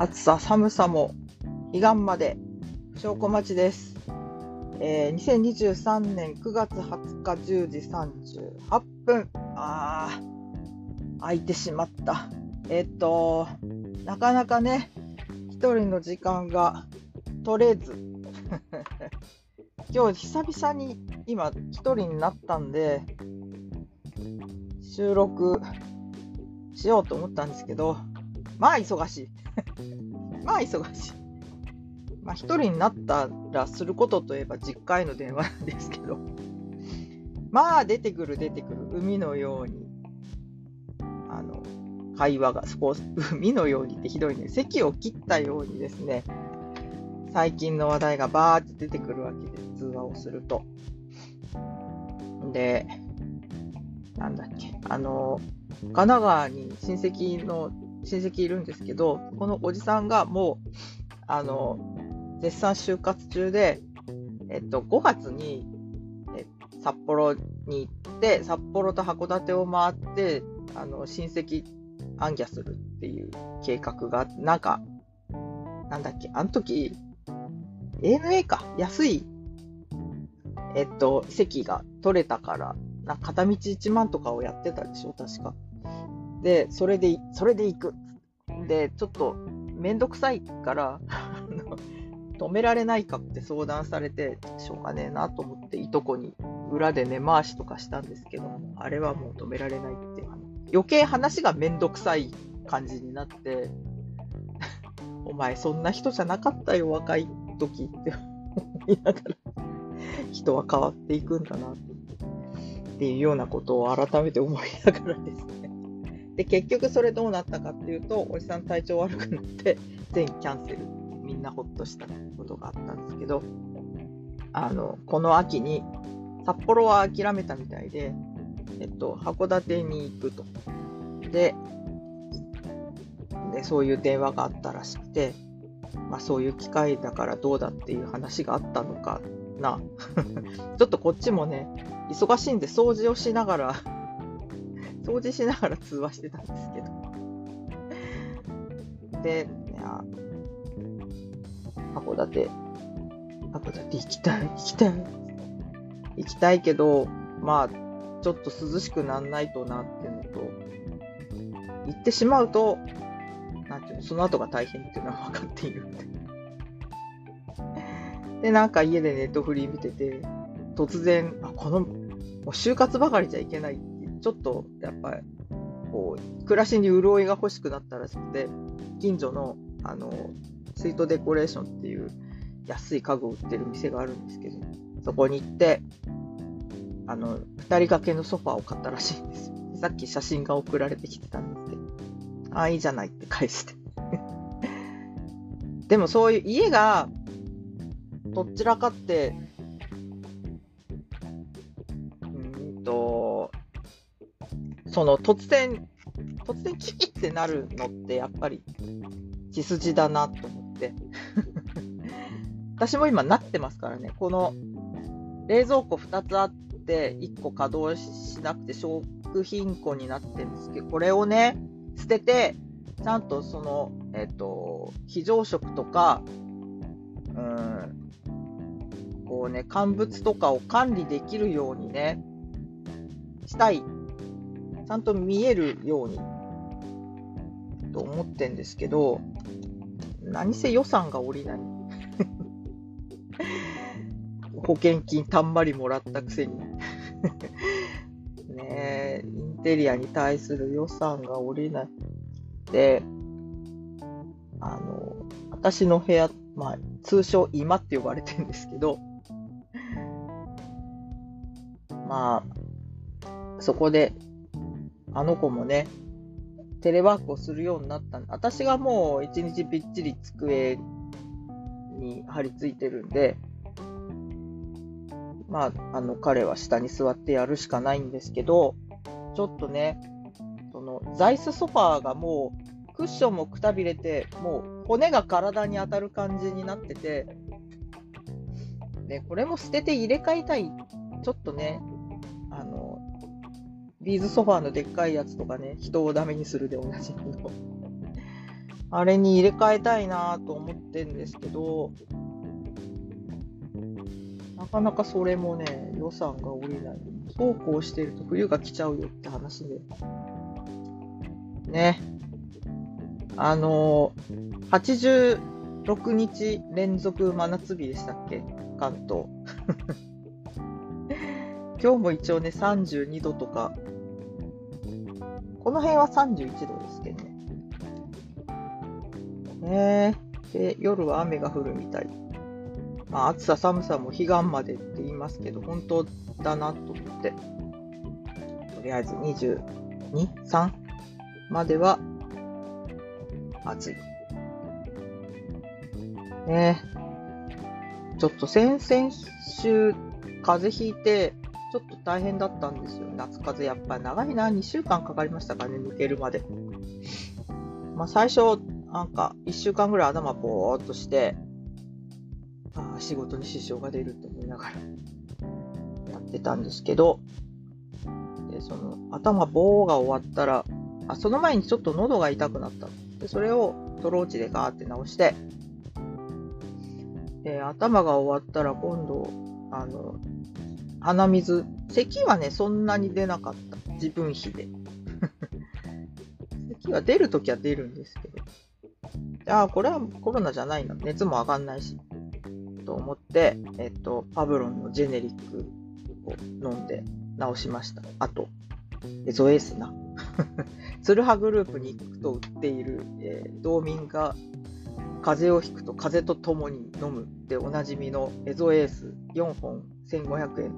暑さ寒さも彼岸まで証拠待ちです、えー、2023年9月20日10時38分あー空いてしまった。えっとなかなかね一人の時間が取れず。今日久々に今一人になったんで収録しようと思ったんですけどまあ 忙しい。まあ忙しい。まあ一人になったらすることといえば実家への電話なんですけど、まあ出てくる出てくる。海のように、あの、会話が、そこ、海のようにってひどいね、席を切ったようにですね、最近の話題がバーって出てくるわけで、通話をすると。で、なんだっけ、あの、神奈川に親戚の親戚いるんですけど、このおじさんがもう、あの、絶賛就活中で、えっと、5月に、札幌に行って、札幌と函館を回って、あの、親戚暗記するっていう計画が、なんか、なんだっけ、あの時、ANA か、安い、えっと、席が取れたから、な片道1万とかをやってたでしょ、確か。で、それで、それで行く。で、ちょっとめんどくさいから 止められないかって相談されて、しょうがねえなと思って、いとこに裏で根回しとかしたんですけども、あれはもう止められないっていう余計話がめんどくさい感じになって、お前そんな人じゃなかったよ、若い時って思いながら、人は変わっていくんだなっていうようなことを改めて思いながらですね。で、結局それどうなったかっていうと、おじさん体調悪くなって、全キャンセル。みんなほっとしたことがあったんですけど、あの、この秋に、札幌は諦めたみたいで、えっと、函館に行くと。で、でそういう電話があったらしくて、まあそういう機会だからどうだっていう話があったのかな。ちょっとこっちもね、忙しいんで掃除をしながら掃除しながら通話してたんですけど。で、函館、函館行きたい、行きたい。行きたいけど、まあ、ちょっと涼しくなんないとなっていうのと、行ってしまうと、なんていうの、その後が大変っていうのは分かっているんで。で、なんか家でネットフリー見てて、突然、あこの、もう就活ばかりじゃいけないちょっとやっぱりこう暮らしに潤いが欲しくなったらしくて近所のあのスイートデコレーションっていう安い家具を売ってる店があるんですけどそこに行ってあの2人掛けのソファーを買ったらしいんですよ。さっき写真が送られてきてたんですけどああいいじゃないって返して。でもそういう家がどちらかってうんとその突然、突然キキってなるのってやっぱり血筋だなと思って。私も今なってますからね。この冷蔵庫2つあって1個稼働しなくて食品庫になってるんですけど、これをね、捨てて、ちゃんとその、えっ、と、非常食とか、うん、こうね、乾物とかを管理できるようにね、したいちゃんと見えるようにと思ってんですけど、何せ予算が下りない。保険金たんまりもらったくせに。ねえ、インテリアに対する予算が下りない。で、あの、私の部屋、まあ、通称今って呼ばれてるんですけど、まあ、そこであの子もね、テレワークをするようになった、私がもう一日びっちり机に張り付いてるんで、まあ、あの、彼は下に座ってやるしかないんですけど、ちょっとね、その、座椅子ソファーがもう、クッションもくたびれて、もう骨が体に当たる感じになってて、で、これも捨てて入れ替えたい。ちょっとね、あのビーズソファーのでっかいやつとかね、人をダメにするでおなじみの。あれに入れ替えたいなと思ってんですけど、なかなかそれもね、予算が下りない。そうこうしてると冬が来ちゃうよって話で。ね。あのー、86日連続真夏日でしたっけ？関東。今日も一応ね、32度とか、この辺は31度ですけどね。ねで、夜は雨が降るみたい。まあ、暑さ寒さも彼岸までって言いますけど、本当だなと思って。とりあえず22、3までは暑い。ねちょっと先々週、風邪ひいて、ちょっと大変だったんですよ。夏風邪やっぱり長いな。2週間かかりましたかね、抜けるまで。まあ最初、なんか1週間ぐらい頭ぼーっとして、あ仕事に支障が出ると思いながらやってたんですけど、でその頭棒が終わったら、あその前にちょっと喉が痛くなった。でそれをトローチでガーって直して、で頭が終わったら今度、あの、鼻水、咳はね、そんなに出なかった。自分比で。咳は出るときは出るんですけど。ああ、これはコロナじゃないな。熱も上がんないし。と思って、えっと、パブロンのジェネリックを飲んで治しました。あと、エゾエースな。ツルハグループに行くと売っている、えー、道民が風邪をひくと風と共に飲むでおなじみのエゾエース4本1500円。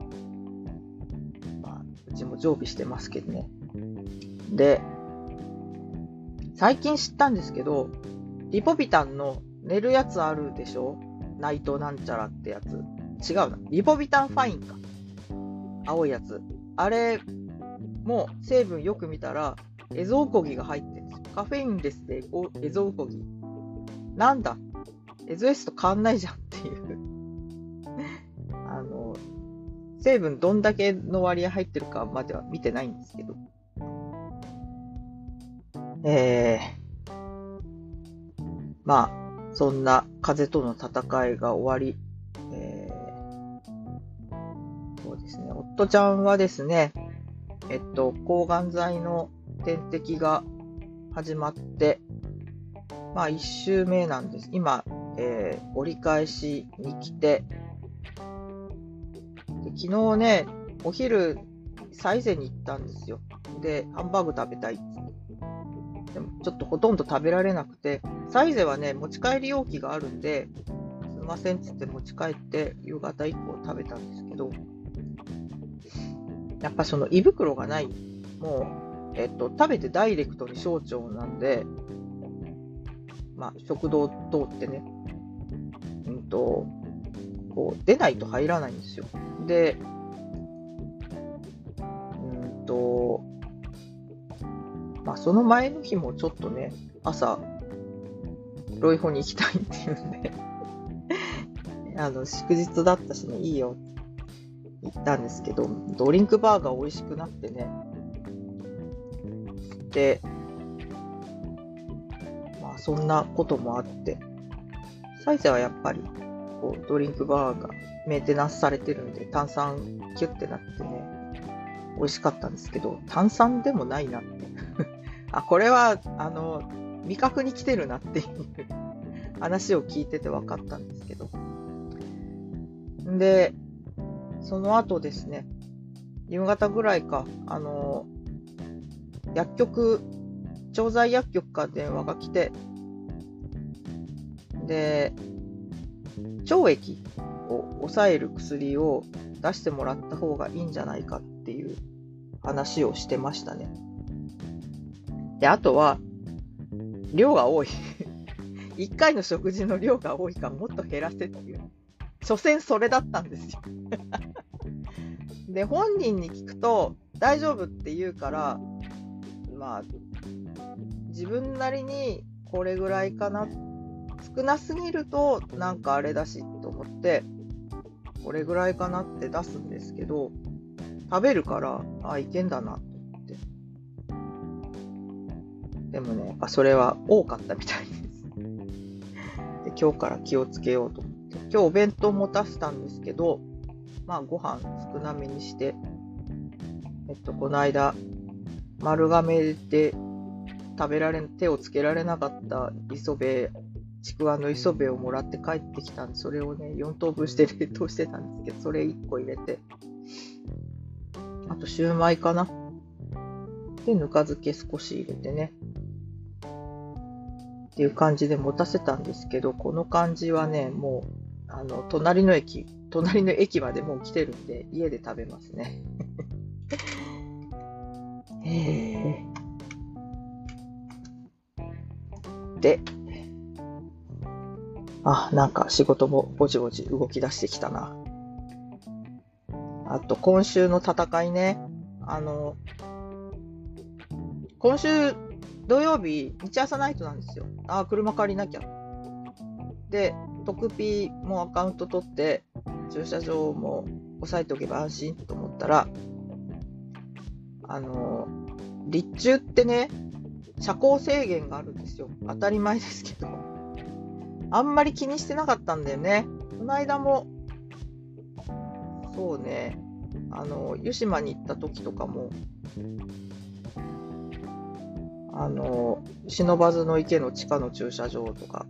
まあ、うちも常備してますけどね。で、最近知ったんですけど、リポビタンの寝るやつあるでしょ？ナイトなんちゃらってやつ。違うな。リポビタンファインか。青いやつ。あれも成分よく見たら、エゾウコギが入ってるんですよ。カフェインレスでエゾウコギ。なんだ？エゾエスと変わんないじゃんっていう。あの、成分どんだけの割合入ってるかまでは見てないんですけど。えー、まあ、そんな風との戦いが終わり、えー、そうですね、夫ちゃんはですね、えっと、抗がん剤の点滴が始まって、まあ、1週目なんです。今、えー、折り返しに来て、で昨日ね、お昼、サイゼに行ったんですよ。で、ハンバーグ食べたいでもちょっとほとんど食べられなくて、サイゼはね、持ち帰り容器があるんで、すいませんっつって持ち帰って夕方以降食べたんですけど、やっぱその胃袋がない、もう、えっと、食べてダイレクトに小腸なんで、まあ、食道通ってね、うんと、こう、出ないと入らないんですよ。で、うんと、まあ、その前の日もちょっとね、朝、ロイホに行きたいっていうんで あの、祝日だったしね、いいよ。って言ったんですけど、ドリンクバーが美味しくなってね、で、そんなこともあって、サイゼはやっぱり、こう、ドリンクバーがメンテナンスされてるんで、炭酸キュッてなってね、美味しかったんですけど、炭酸でもないなって あ、これは、あの、味覚に来てるなっていう 話を聞いてて分かったんですけど。で、その後ですね、夕方ぐらいか、あの、薬局、調剤薬局から電話が来て、で、腸液を抑える薬を出してもらった方がいいんじゃないかっていう話をしてましたね。で、あとは、量が多い。1回の食事の量が多いからもっと減らせっていう。所詮それだったんですよ。で、本人に聞くと大丈夫って言うから、まあ、自分なりにこれぐらいかな。少なすぎるとなんかあれだしと思って、これぐらいかなって出すんですけど、食べるから、あ、いけんだなってでもね、やっぱそれは多かったみたいです。で今日から気をつけようと思って。今日お弁当持たせたんですけど、まあご飯少なめにして、えっと、この間、丸亀で食べられ、手をつけられなかった磯辺、ちくわの磯辺をもらって帰ってきたんで、それをね、4等分して冷凍してたんですけど、それ1個入れて、あとシューマイかな。で、ぬか漬け少し入れてね。っていう感じで持たせたんですけど、この感じはね、もう、あの、隣の駅、隣の駅までもう来てるんで、家で食べますね。へで、あ、なんか仕事もぼちぼち動き出してきたな。あと、今週の戦いね。あの、今週土曜日、日朝ナイトなんですよ。あ、車借りなきゃ。で、特 P もアカウント取って、駐車場も押さえておけば安心と思ったら、あの、立中ってね、車高制限があるんですよ。当たり前ですけど。あんまり気にしてなかったんだよね。この間も、そうね、あの、湯島に行った時とかも、あの、忍ばずの池の地下の駐車場とか、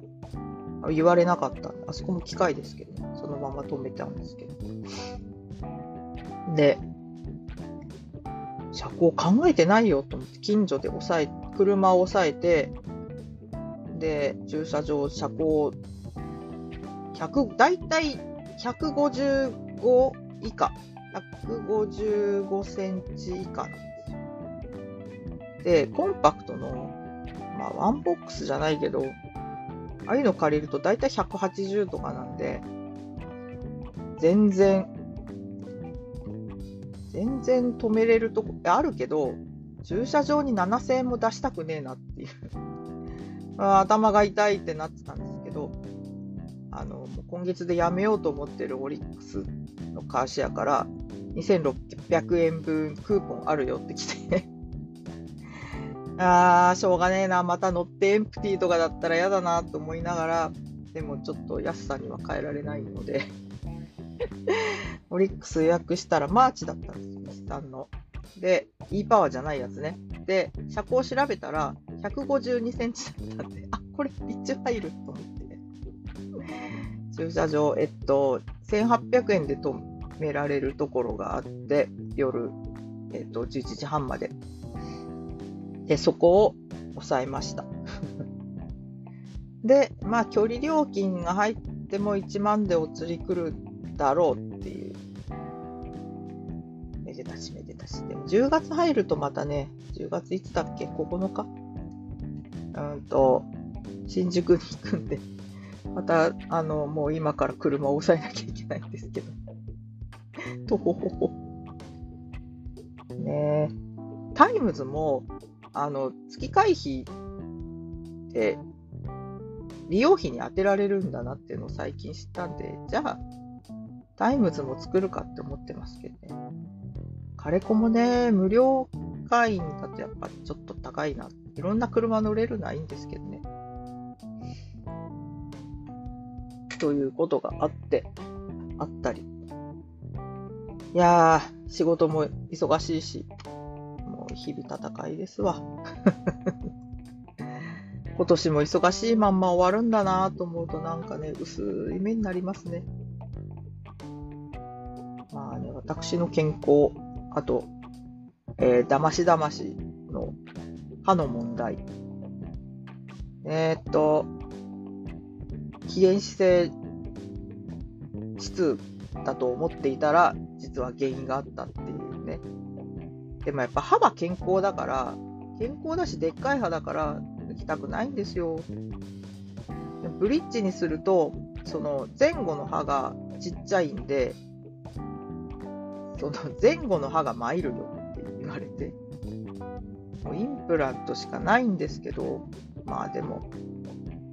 言われなかったあそこも機械ですけど、そのまま止めたんですけど。で、車高考えてないよと思って、近所で抑え、車を抑えて、で、駐車場、車高、100、だいたい155以下、155センチ以下なんですよ。で、コンパクトの、まあ、ワンボックスじゃないけど、ああいうの借りるとだいたい180とかなんで、全然、全然止めれるとこあるけど、駐車場に7000円も出したくねえなっていう。頭が痛いってなってたんですけど、あの、今月でやめようと思ってるオリックスのカーシェアから2600円分クーポンあるよって来て。あー、しょうがねえな、また乗ってエンプティーとかだったら嫌だなと思いながら、でもちょっと安さには変えられないので。オリックス予約したらマーチだったんですよ、日産の。で、E パワーじゃないやつね。で、車高調べたら152センチだったんで、あ、これ一応入ると思って。駐車場、えっと、1800円で止められるところがあって、夜、えっと、11時半まで。で、そこを抑えました。で、まあ、距離料金が入っても1万でお釣り来るだろうっていう。めでたしめでたし。でも10月入るとまたね、10月いつだっけ ?9 日？うんと、新宿に行くんで、また、あの、もう今から車を抑えなきゃいけないんですけど。とほほほ。ねえ。タイムズも、あの、月会費って利用費に当てられるんだなっていうのを最近知ったんで、じゃあ、タイムズも作るかって思ってますけどね。カレコもね、無料会員だとやっぱちょっと高いな。いろんな車乗れるのはいいんですけどね。ということがあって、あったり。いやー、仕事も忙しいし、もう日々戦いですわ。今年も忙しいまんま終わるんだなと思うとなんかね、薄い目になりますね。私の健康、あと、えー、だましだましの歯の問題。えー、っと、非原始性質だと思っていたら、実は原因があったっていうね。でもやっぱ歯は健康だから、健康だしでっかい歯だから抜きたくないんですよ。ブリッジにすると、その前後の歯がちっちゃいんで、その前後の歯が参るよって言われて、もうインプラントしかないんですけど、まあでも、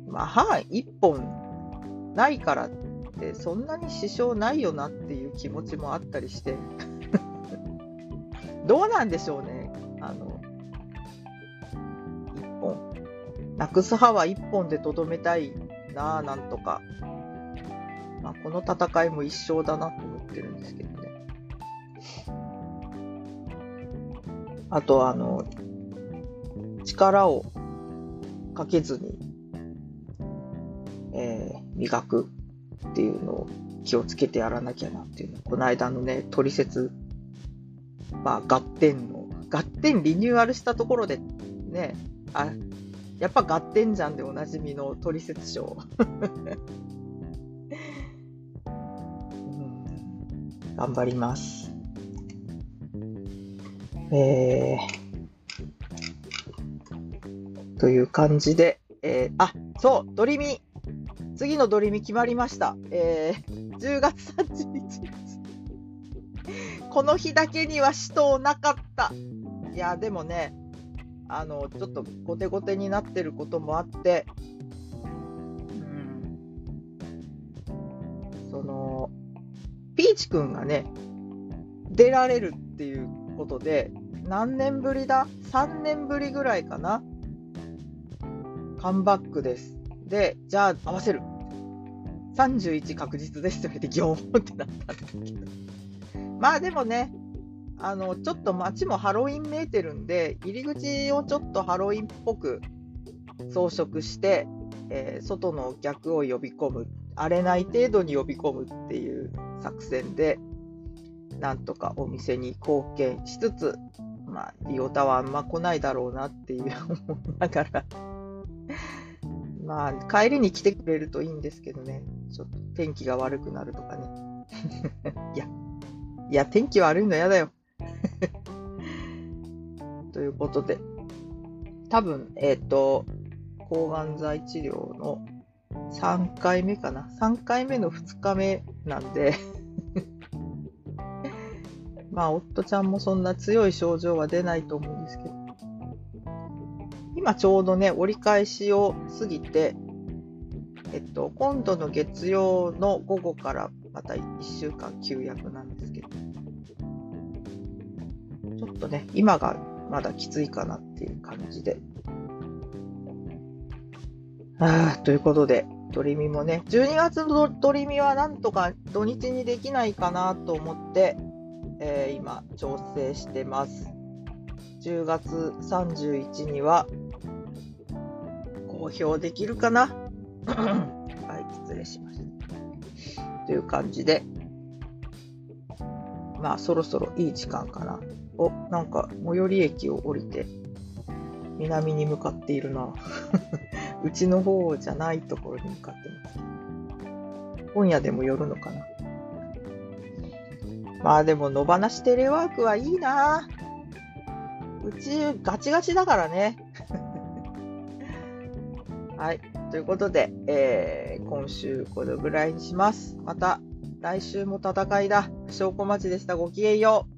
まあ歯1本ないからってそんなに支障ないよなっていう気持ちもあったりして どうなんでしょうね。あの、一本。なくす歯は一本でとどめたいな、なんとか。まあ、この戦いも一生だなと思ってるんですけどね。あと、あの、力をかけずに、えー、磨くっていうのを気をつけてやらなきゃなっていうの。この間のね、取説、まあ、合点の、合点リニューアルしたところで、ね、あ、やっぱ合点じゃんでおなじみの取説書。頑張ります。えー、という感じで、えー、あ、そう、ドリミ。次のドリミ決まりました。えー、10月31日。この日だけには死闘なかった。いや、でもね、あの、ちょっと後手後手になってることもあって、うん、その、ピーチくんがね、出られるっていうことで、何年ぶりだ ?3 年ぶりぐらいかな？カムバックです。で、じゃあ合わせる。31確実ですって言われて、ギョーンってなったんですけど。まあでもね、あの、ちょっと街もハロウィンめいてるんで、入り口をちょっとハロウィンっぽく装飾して、えー、外のお客を呼び込む、荒れない程度に呼び込むっていう作戦で、なんとかお店に貢献しつつ、まあ、リオタはあんま来ないだろうなっていう思いながら まあ、帰りに来てくれるといいんですけどね、ちょっと天気が悪くなるとかね。いや、いや、天気悪いの嫌だよ。ということで、多分、えっ、ー、と、抗がん剤治療の3回目かな。3回目の2日目なんでまあ、夫ちゃんもそんな強い症状は出ないと思うんですけど、今ちょうどね、折り返しを過ぎて、えっと、今度の月曜の午後からまた1週間休薬なんですけど、ちょっとね、今がまだきついかなっていう感じで。ああ、ということで、ドリミもね、12月のドリミはなんとか土日にできないかなと思って、えー、今、調整してます。10月31には、公表できるかな？はい、失礼しました。という感じで、まあ、そろそろいい時間かな。お、なんか、最寄り駅を降りて、南に向かっているな。うちの方じゃないところに向かってます。今夜でも寄るのかな？まあでも野放しテレワークはいいな。うちガチガチだからね。はい。ということで、えー、今週このぐらいにします。また来週も戦いだ。証拠待ちでした。ごきげんよう。